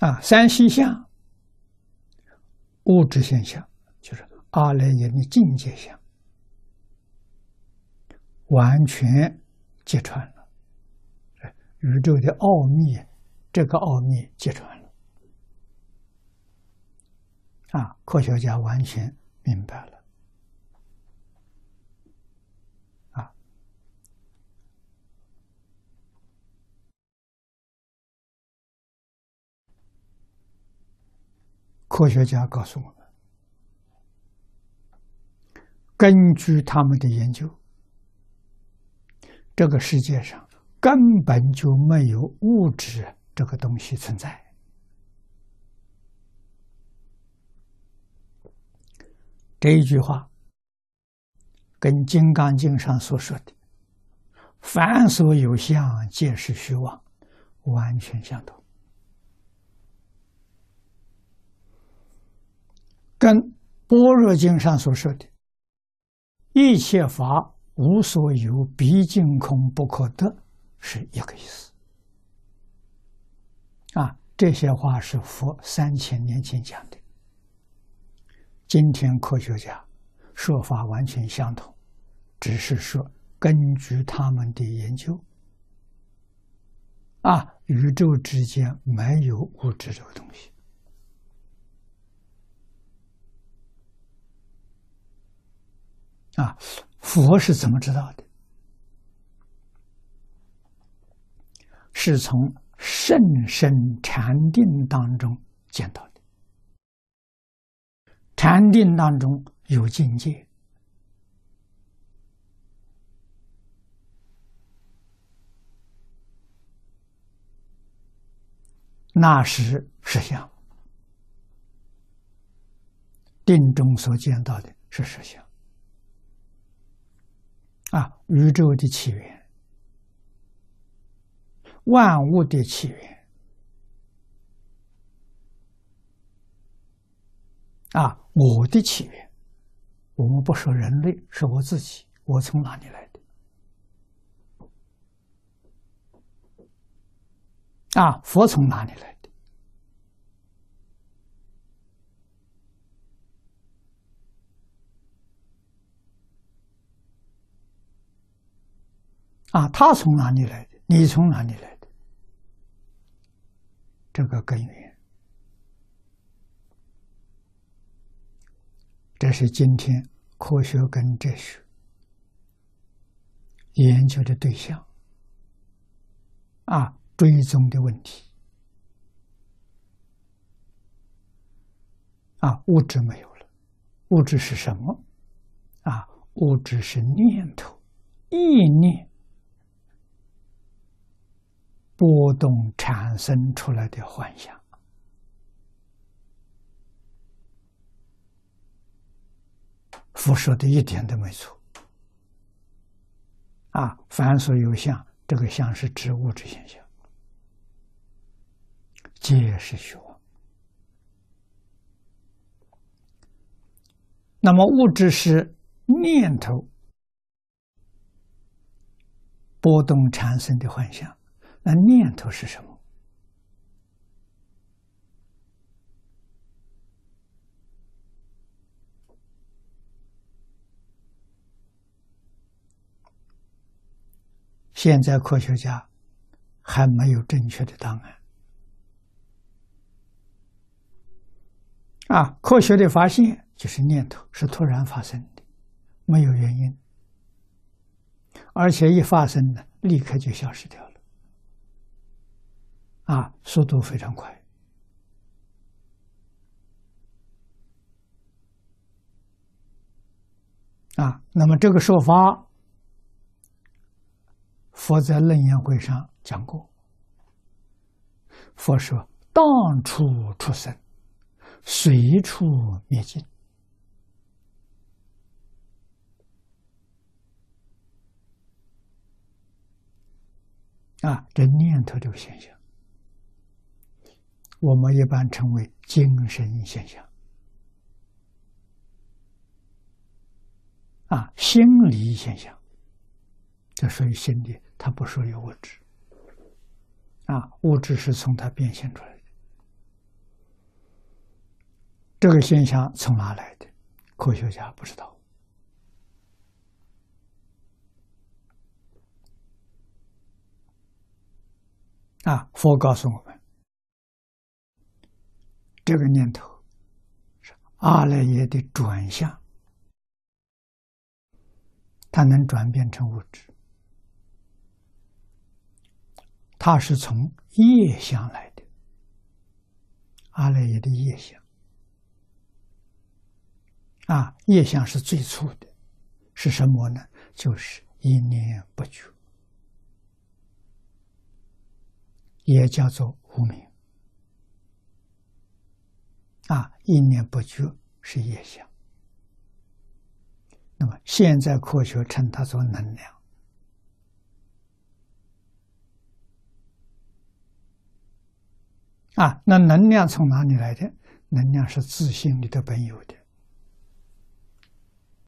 啊，三细相，物质现象就是阿赖耶的境界相，完全揭穿了宇宙的奥秘，这个奥秘揭穿了，啊，科学家完全明白了。科学家告诉我们，根据他们的研究，这个世界上根本就没有物质这个东西存在。这一句话跟《金刚经》上所说的“凡所有相，皆是虚妄”完全相同。跟《般若经》上所说的“一切法无所有，毕竟空，不可得”是一个意思。啊，这些话是佛三千年前讲的。今天科学家说法完全相同，只是说根据他们的研究，啊，宇宙之间没有物质这个东西。啊，佛是怎么知道的？是从甚深禅定当中见到的。禅定当中有境界，那时实相。定中所见到的是实相。啊，宇宙的起源，万物的起源，啊，我的起源，我们不说人类，是我自己，我从哪里来的？啊，佛从哪里来？啊，他从哪里来的？你从哪里来的？这个根源，这是今天科学跟哲学研究的对象啊，追踪的问题啊，物质没有了，物质是什么？啊，物质是念头、意念。波动产生出来的幻想，佛说的一点都没错。啊，凡所有相，这个相是指物质现象，皆是虚妄。那么物质是念头波动产生的幻象。那念头是什么？现在科学家还没有正确的答案。啊，科学的发现就是念头是突然发生的，没有原因，而且一发生呢，立刻就消失掉了。啊，速度非常快。啊，那么这个说法，佛在楞严会上讲过。佛说：“当处出生，随处灭尽。”啊，这念头这个现象。我们一般称为精神现象，啊，心理现象，这属于心理，它不属于物质，啊，物质是从它变现出来的，这个现象从哪来的？科学家不知道。啊，佛告诉我，这个念头是阿赖耶的转向，它能转变成物质，它是从业相来的，阿赖耶的业相。啊，业相是最初的，是什么呢？就是一念不觉。也叫做无名啊，一念不觉是业相。那么现在科学称它做能量啊，那能量从哪里来的？能量是自信里的本有的，